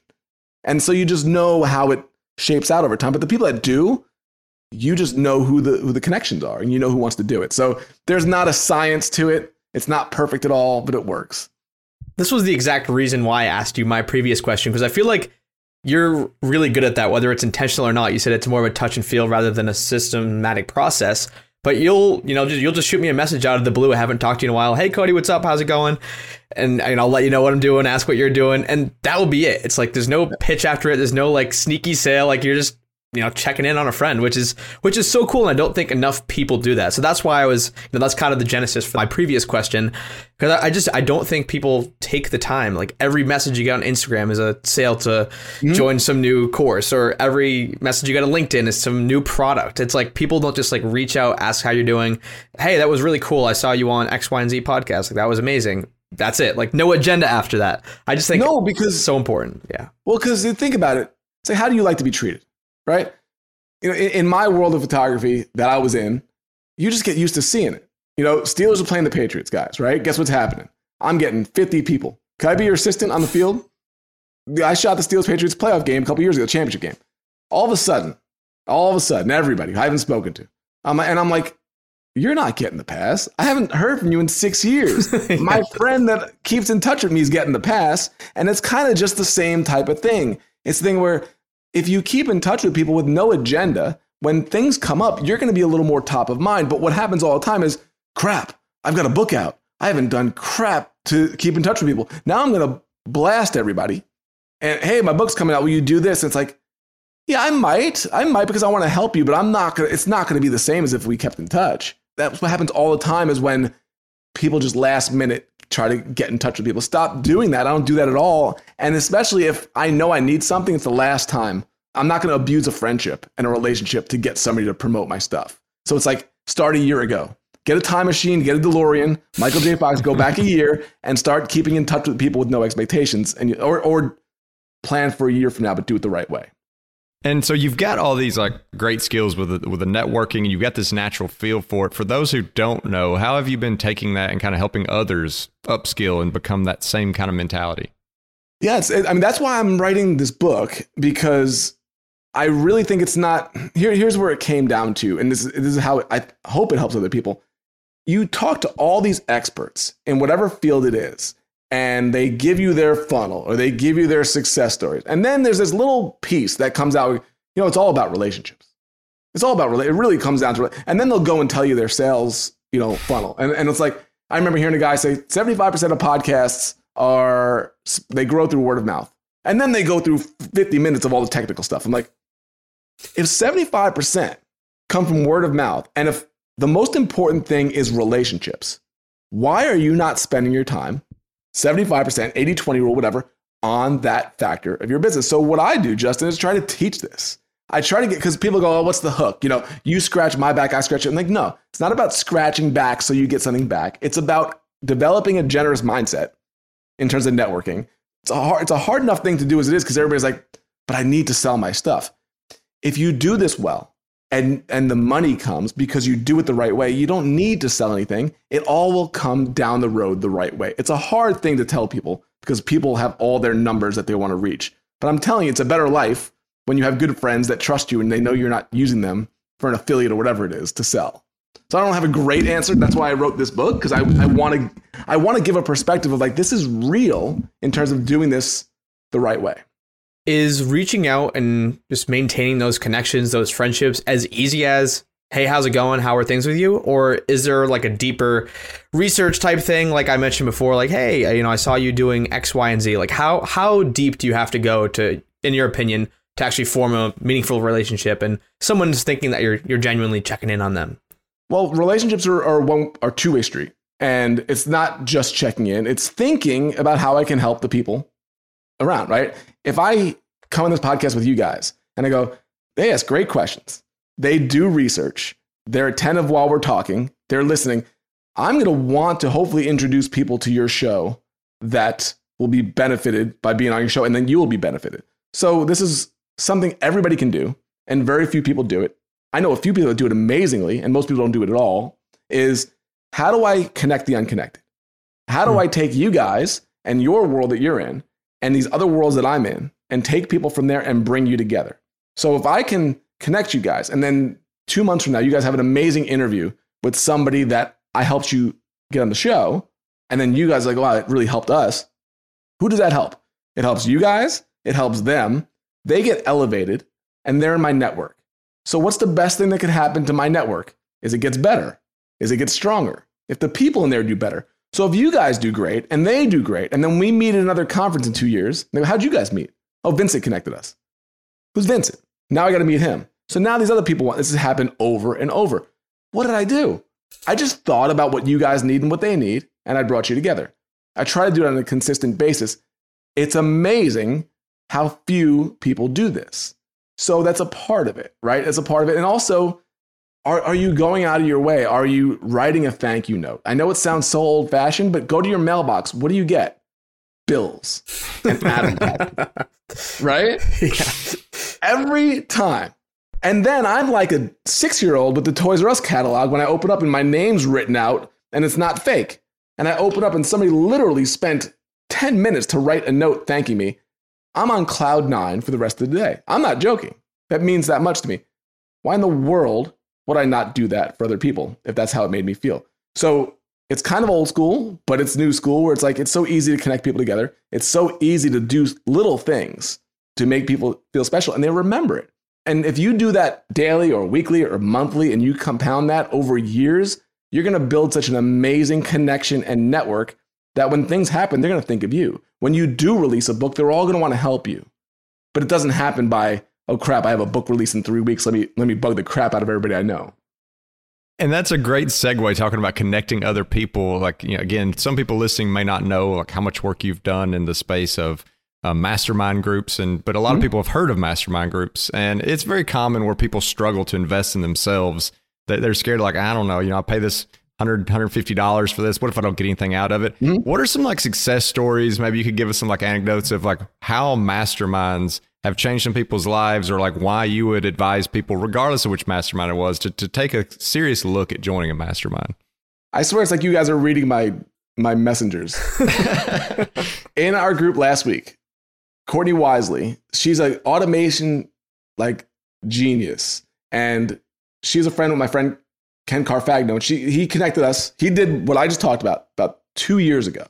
And so you just know how it shapes out over time. But the people that do, you just know who the who the connections are and you know who wants to do it. So there's not a science to it. It's not perfect at all, but it works. This was the exact reason why I asked you my previous question because I feel like you're really good at that, whether it's intentional or not. You said it's more of a touch and feel rather than a systematic process. But you'll, you know, just, you'll just shoot me a message out of the blue. I haven't talked to you in a while. Hey, Cody, what's up? How's it going? And, and I'll let you know what I'm doing, ask what you're doing, and that will be it. It's like there's no pitch after it. There's no like sneaky sale. Like you're just you know checking in on a friend which is which is so cool. And i don't think enough people do that. So that's why i was you know that's kind of the genesis for my previous question. Because I, I, just i don't think people take the time. Like every message you get on instagram is a sale to mm-hmm. join some new course or every message you get on linkedin is some new product. It's like people don't just like reach out ask how you're doing. Hey that was really cool. I saw you on x y and z podcast. Like that was amazing. That's it. Like no agenda after that. I just think no because it's so important. Yeah. Well because think about it. Say how do you like to be treated right? You know, in, in, my world of photography that I was in, you just get used to seeing it. You know, Steelers are playing the Patriots, guys, right? Guess what's happening? I'm getting 50 people. Can I be your assistant on the field? I shot the Steelers Patriots playoff game a couple years ago, championship game. All of a sudden, all of a sudden, everybody I haven't spoken to, um, and I'm like, you're not getting the pass. I haven't heard from you in six years. yeah. My friend that keeps in touch with me is getting the pass. And it's kind of just the same type of thing. It's the thing where if you keep in touch with people with no agenda, when things come up, you're going to be a little more top of mind. But what happens all the time is, crap, I've got a book out. I haven't done crap to keep in touch with people. Now I'm going to blast everybody. And hey, my book's coming out. Will you do this? And it's like, yeah, I might. I might because I want to help you, but I'm not going to, it's not going to be the same as if we kept in touch. That's what happens all the time is when people just last minute try to get in touch with people. Stop doing that. I don't do that at all. And especially if I know I need something, it's the last time. I'm not going to abuse a friendship and a relationship to get somebody to promote my stuff. So it's like start a year ago. Get a time machine, get a DeLorean, Michael J. Fox, go back a year and start keeping in touch with people with no expectations and or or plan for a year from now but do it the right way. And so you've got all these like great skills with the, with the networking, and you've got this natural feel for it. For those who don't know, how have you been taking that and kind of helping others upskill and become that same kind of mentality? Yes, I mean that's why I'm writing this book because I really think it's not. Here, here's where it came down to, and this, this is how I hope it helps other people. You talk to all these experts in whatever field it is, and they give you their funnel or they give you their success stories. And then there's this little piece that comes out, you know, it's all about relationships. It's all about, it really comes down to it. And then they'll go and tell you their sales, you know, funnel. And, and it's like, I remember hearing a guy say 75% of podcasts are, they grow through word of mouth. And then they go through 50 minutes of all the technical stuff. I'm like, if 75% come from word of mouth, and if the most important thing is relationships, why are you not spending your time 75%, 80 20 rule, whatever, on that factor of your business. So, what I do, Justin, is try to teach this. I try to get, because people go, oh, what's the hook? You know, you scratch my back, I scratch it. I'm like, no, it's not about scratching back so you get something back. It's about developing a generous mindset in terms of networking. It's a hard, it's a hard enough thing to do as it is because everybody's like, but I need to sell my stuff. If you do this well, and and the money comes because you do it the right way. You don't need to sell anything. It all will come down the road the right way. It's a hard thing to tell people because people have all their numbers that they want to reach. But I'm telling you, it's a better life when you have good friends that trust you and they know you're not using them for an affiliate or whatever it is to sell. So I don't have a great answer. That's why I wrote this book because I, want to I want to give a perspective of like this is real in terms of doing this the right way is reaching out and just maintaining those connections, those friendships as easy as hey, how's it going? How are things with you? Or is there like a deeper research type thing, like I mentioned before, like, hey, you know, I saw you doing X, Y, and Z. Like, how how deep do you have to go to, in your opinion, to actually form a meaningful relationship and someone's thinking that you're you're genuinely checking in on them? Well, relationships are, are one are two way street, and it's not just checking in; it's thinking about how I can help the people around. Right? If I come on this podcast with you guys and I go, they ask great questions, they do research, they're attentive while we're talking, they're listening. I'm going to want to hopefully introduce people to your show that will be benefited by being on your show, and then you will be benefited. So this is something everybody can do, and very few people do it. I know a few people that do it amazingly, and most people don't do it at all. Is how do I connect the unconnected? How do hmm. I take you guys and your world that you're in and these other worlds that I'm in and take people from there and bring you together? So if I can connect you guys, and then two months from now, you guys have an amazing interview with somebody that I helped you get on the show, and then you guys are like, wow, it really helped us. Who does that help? It helps you guys, it helps them. They get elevated, and they're in my network. So, what's the best thing that could happen to my network? Is it gets better? Is it gets stronger? If the people in there do better. So, if you guys do great and they do great, and then we meet at another conference in two years, how'd you guys meet? Oh, Vincent connected us. Who's Vincent? Now I got to meet him. So now these other people want this has happened over and over. What did I do? I just thought about what you guys need and what they need, and I brought you together. I try to do it on a consistent basis. It's amazing how few people do this. So that's a part of it, right? It's a part of it. And also, are, are you going out of your way? Are you writing a thank you note? I know it sounds so old fashioned, but go to your mailbox. What do you get? Bills and Adam right? Yeah. Every time. And then I'm like a six year old with the Toys R Us catalog when I open up and my name's written out and it's not fake. And I open up and somebody literally spent 10 minutes to write a note thanking me. I'm on cloud nine for the rest of the day. I'm not joking. That means that much to me. Why in the world would I not do that for other people if that's how it made me feel? So it's kind of old school, but it's new school where it's like it's so easy to connect people together. It's so easy to do little things to make people feel special and they remember it. And if you do that daily or weekly or monthly and you compound that over years, you're going to build such an amazing connection and network that when things happen, they're going to think of you. When you do release a book, they're all going to want to help you. But it doesn't happen by, oh crap, I have a book release in three weeks. Let me, let me bug the crap out of everybody I know. And that's a great segue talking about connecting other people. Like, you know, again, some people listening may not know like how much work you've done in the space of uh, mastermind groups and but a lot mm-hmm. of people have heard of mastermind groups and it's very common where people struggle to invest in themselves that they're scared like i don't know you know i pay this 100 150 dollars for this? What if i don't get anything out of it? Mm-hmm. what are some like success stories? Maybe you could give us some like anecdotes of like how masterminds have changed some people's lives or like why you would advise people regardless of which mastermind it was to, to take a serious look at joining a mastermind? I swear it's like you guys are reading my my messengers. In our group last week Courtney Wisely, she's an automation like genius. And she's a friend with my friend Ken Carfagno. And she he connected us. He did what I just talked about about two years ago.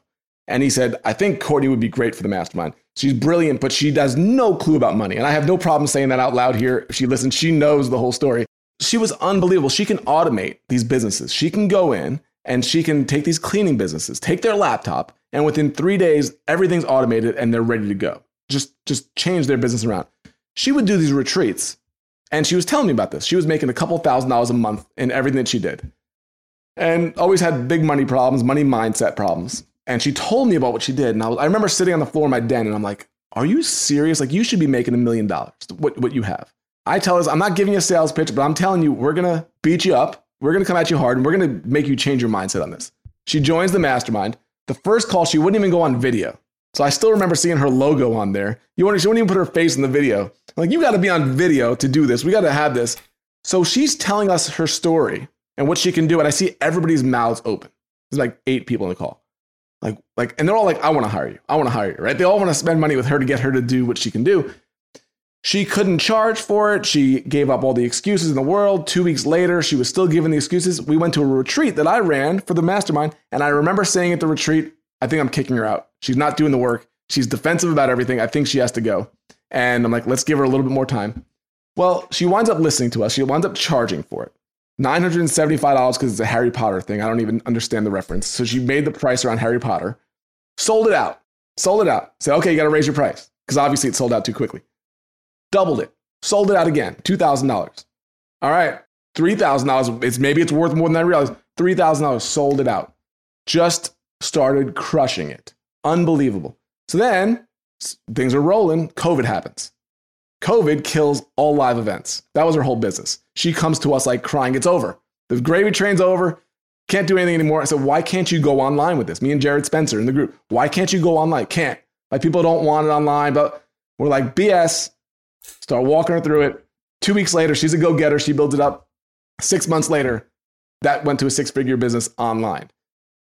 And he said, I think Courtney would be great for the mastermind. She's brilliant, but she has no clue about money. And I have no problem saying that out loud here. If she listens, she knows the whole story. She was unbelievable. She can automate these businesses. She can go in and she can take these cleaning businesses, take their laptop, and within three days, everything's automated and they're ready to go just just change their business around. She would do these retreats, and she was telling me about this. She was making a couple thousand dollars a month in everything that she did, and always had big money problems, money mindset problems. And she told me about what she did, and I, was, I remember sitting on the floor in my den, and I'm like, "Are you serious? Like you should be making a million dollars. What what you have?" I tell her, I'm not giving you a sales pitch, but I'm telling you, we're gonna beat you up. We're gonna come at you hard, and we're gonna make you change your mindset on this. She joins the mastermind. The first call, she wouldn't even go on video. So I still remember seeing her logo on there. You want she wouldn't even put her face in the video. I'm like, you got to be on video to do this. We got to have this. So she's telling us her story and what she can do. And I see everybody's mouths open. There's like eight people in the call. Like, like, and they're all like, I want to hire you. I want to hire you, right? They all want to spend money with her to get her to do what she can do. She couldn't charge for it. She gave up all the excuses in the world. Two weeks later, she was still giving the excuses. We went to a retreat that I ran for the mastermind. And I remember saying at the retreat, I think I'm kicking her out. She's not doing the work. She's defensive about everything. I think she has to go. And I'm like, let's give her a little bit more time. Well, she winds up listening to us. She winds up charging for it. $975 because it's a Harry Potter thing. I don't even understand the reference. So she made the price around Harry Potter, sold it out, sold it out. Said, okay, you got to raise your price because obviously it sold out too quickly. Doubled it, sold it out again, $2,000. All right, $3,000. It's maybe it's worth more than I realized. $3,000 sold it out. Just started crushing it. Unbelievable. So then things are rolling. COVID happens. COVID kills all live events. That was her whole business. She comes to us like crying, it's over. The gravy train's over. Can't do anything anymore. I said, why can't you go online with this? Me and Jared Spencer in the group. Why can't you go online? Can't. Like people don't want it online, but we're like, BS. Start walking her through it. Two weeks later, she's a go getter. She builds it up. Six months later, that went to a six figure business online.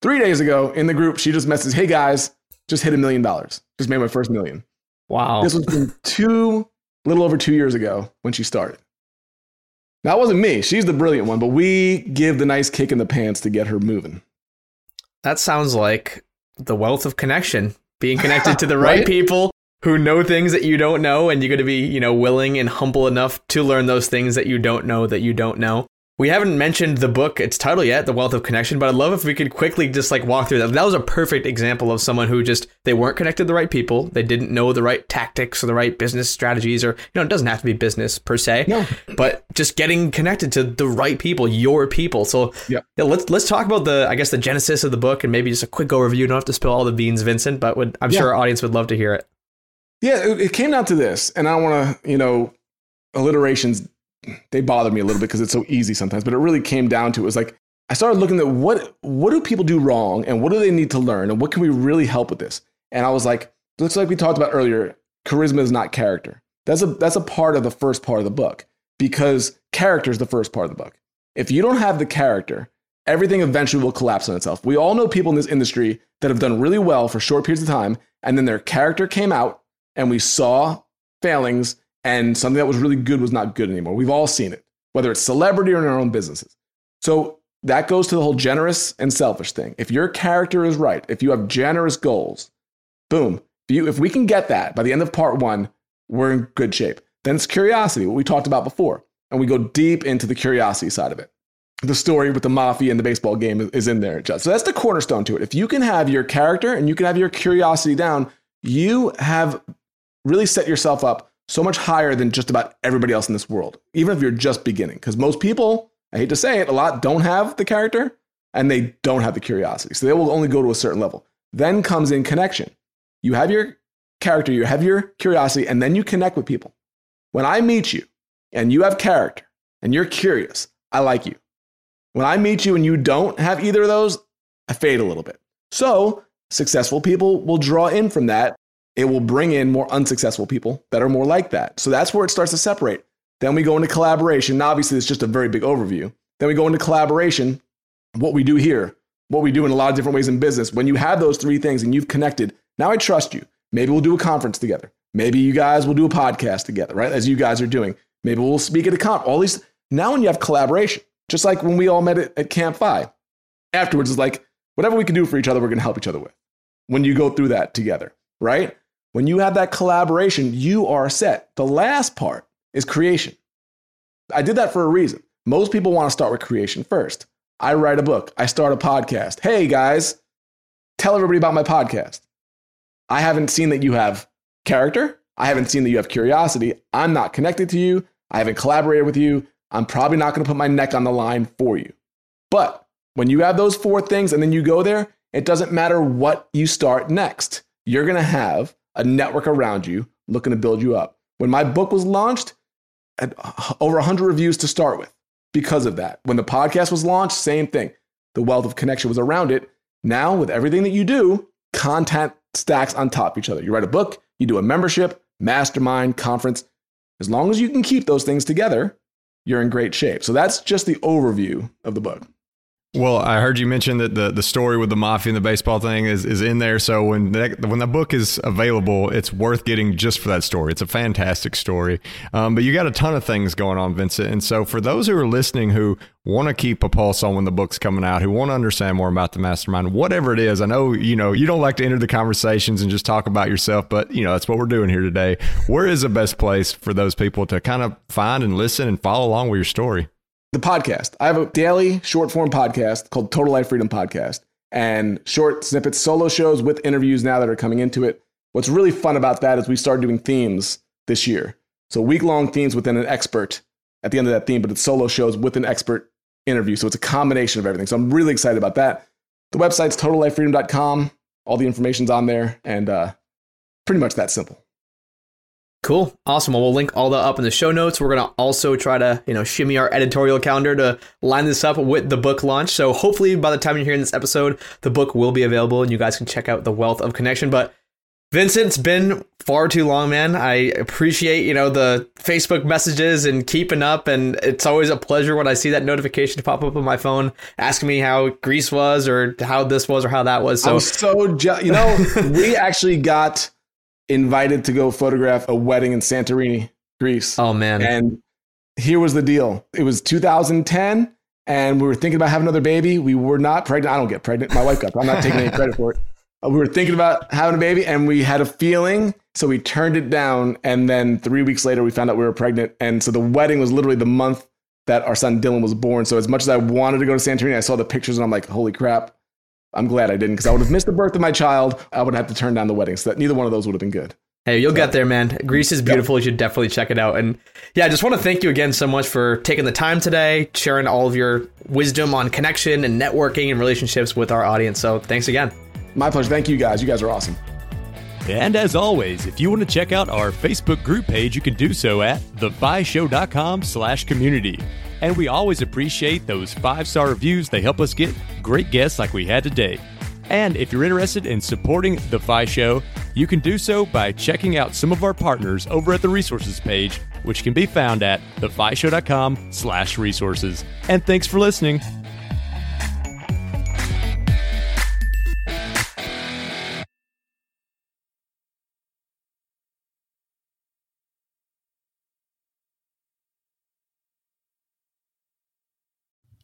Three days ago in the group, she just messaged, hey guys, just hit a million dollars. Just made my first million. Wow. This was from two, little over two years ago when she started. That wasn't me. She's the brilliant one, but we give the nice kick in the pants to get her moving. That sounds like the wealth of connection, being connected to the right, right? people who know things that you don't know, and you're going to be, you know, willing and humble enough to learn those things that you don't know that you don't know. We haven't mentioned the book, its title yet, The Wealth of Connection, but I'd love if we could quickly just like walk through that. That was a perfect example of someone who just they weren't connected to the right people, they didn't know the right tactics or the right business strategies, or you know, it doesn't have to be business per se, no. but just getting connected to the right people, your people. So yeah. yeah, let's let's talk about the I guess the genesis of the book and maybe just a quick overview. You don't have to spill all the beans, Vincent, but would, I'm yeah. sure our audience would love to hear it. Yeah, it, it came down to this, and I want to, you know, alliterations they bother me a little bit because it's so easy sometimes. But it really came down to it was like I started looking at what what do people do wrong and what do they need to learn and what can we really help with this? And I was like, looks like we talked about earlier, charisma is not character. That's a that's a part of the first part of the book because character is the first part of the book. If you don't have the character, everything eventually will collapse on itself. We all know people in this industry that have done really well for short periods of time, and then their character came out, and we saw failings and something that was really good was not good anymore. We've all seen it, whether it's celebrity or in our own businesses. So that goes to the whole generous and selfish thing. If your character is right, if you have generous goals, boom. If, you, if we can get that by the end of part one, we're in good shape. Then it's curiosity, what we talked about before. And we go deep into the curiosity side of it. The story with the mafia and the baseball game is in there. So that's the cornerstone to it. If you can have your character and you can have your curiosity down, you have really set yourself up so much higher than just about everybody else in this world, even if you're just beginning. Because most people, I hate to say it, a lot don't have the character and they don't have the curiosity. So they will only go to a certain level. Then comes in connection. You have your character, you have your curiosity, and then you connect with people. When I meet you and you have character and you're curious, I like you. When I meet you and you don't have either of those, I fade a little bit. So successful people will draw in from that it will bring in more unsuccessful people that are more like that. So that's where it starts to separate. Then we go into collaboration. Now, obviously, it's just a very big overview. Then we go into collaboration, what we do here, what we do in a lot of different ways in business. When you have those three things and you've connected, now I trust you. Maybe we'll do a conference together. Maybe you guys will do a podcast together, right? As you guys are doing. Maybe we'll speak at a comp. All these now when you have collaboration, just like when we all met at, at Camp FI, afterwards is like whatever we can do for each other, we're gonna help each other with. When you go through that together, right? When you have that collaboration, you are set. The last part is creation. I did that for a reason. Most people want to start with creation first. I write a book, I start a podcast. Hey guys, tell everybody about my podcast. I haven't seen that you have character. I haven't seen that you have curiosity. I'm not connected to you. I haven't collaborated with you. I'm probably not going to put my neck on the line for you. But when you have those four things and then you go there, it doesn't matter what you start next. You're going to have a network around you looking to build you up. When my book was launched, had uh, over 100 reviews to start with because of that. When the podcast was launched, same thing. The wealth of connection was around it. Now, with everything that you do, content stacks on top of each other. You write a book, you do a membership, mastermind, conference. As long as you can keep those things together, you're in great shape. So that's just the overview of the book. Well, I heard you mention that the, the story with the mafia and the baseball thing is, is in there. So when the, when the book is available, it's worth getting just for that story. It's a fantastic story. Um, but you got a ton of things going on, Vincent. And so for those who are listening who want to keep a pulse on when the book's coming out, who want to understand more about the mastermind, whatever it is, I know you know you don't like to enter the conversations and just talk about yourself, but you know that's what we're doing here today. Where is the best place for those people to kind of find and listen and follow along with your story? The podcast. I have a daily short form podcast called Total Life Freedom Podcast and short snippets, solo shows with interviews now that are coming into it. What's really fun about that is we started doing themes this year. So week long themes within an expert at the end of that theme, but it's solo shows with an expert interview. So it's a combination of everything. So I'm really excited about that. The website's totallifefreedom.com. All the information's on there and uh, pretty much that simple. Cool. Awesome. Well, we'll link all that up in the show notes. We're going to also try to, you know, shimmy our editorial calendar to line this up with the book launch. So hopefully by the time you're hearing this episode, the book will be available and you guys can check out The Wealth of Connection. But Vincent, it's been far too long, man. I appreciate, you know, the Facebook messages and keeping up. And it's always a pleasure when I see that notification pop up on my phone asking me how Greece was or how this was or how that was. So, I'm so, je- you know, we actually got invited to go photograph a wedding in Santorini, Greece. oh, man. And here was the deal. It was 2010, and we were thinking about having another baby. We were not pregnant. I don't get pregnant. My wife got. I'm not taking any credit for it. Uh, We were thinking about having a baby, and we had a feeling, so we turned it down. And then three weeks later, we found out we were pregnant. And so the wedding was literally the month that our son Dylan was born. So as much as I wanted to go to Santorini, I saw the pictures, and I'm like, holy crap. I'm glad I didn't because I would have missed the birth of my child. I would have to turn down the wedding. So that neither one of those would have been good. Hey, you'll get there, man. Greece is beautiful. You should definitely check it out. And yeah, I just want to thank you again so much for taking the time today, sharing all of your wisdom on connection and networking and relationships with our audience. So thanks again. My pleasure. Thank you guys. You guys are awesome. And as always, if you want to check out our Facebook group page, you can do so at thefishow.com slash community. And we always appreciate those five-star reviews. They help us get great guests like we had today. And if you're interested in supporting The Fi Show, you can do so by checking out some of our partners over at the resources page, which can be found at thefishow.com slash resources. And thanks for listening.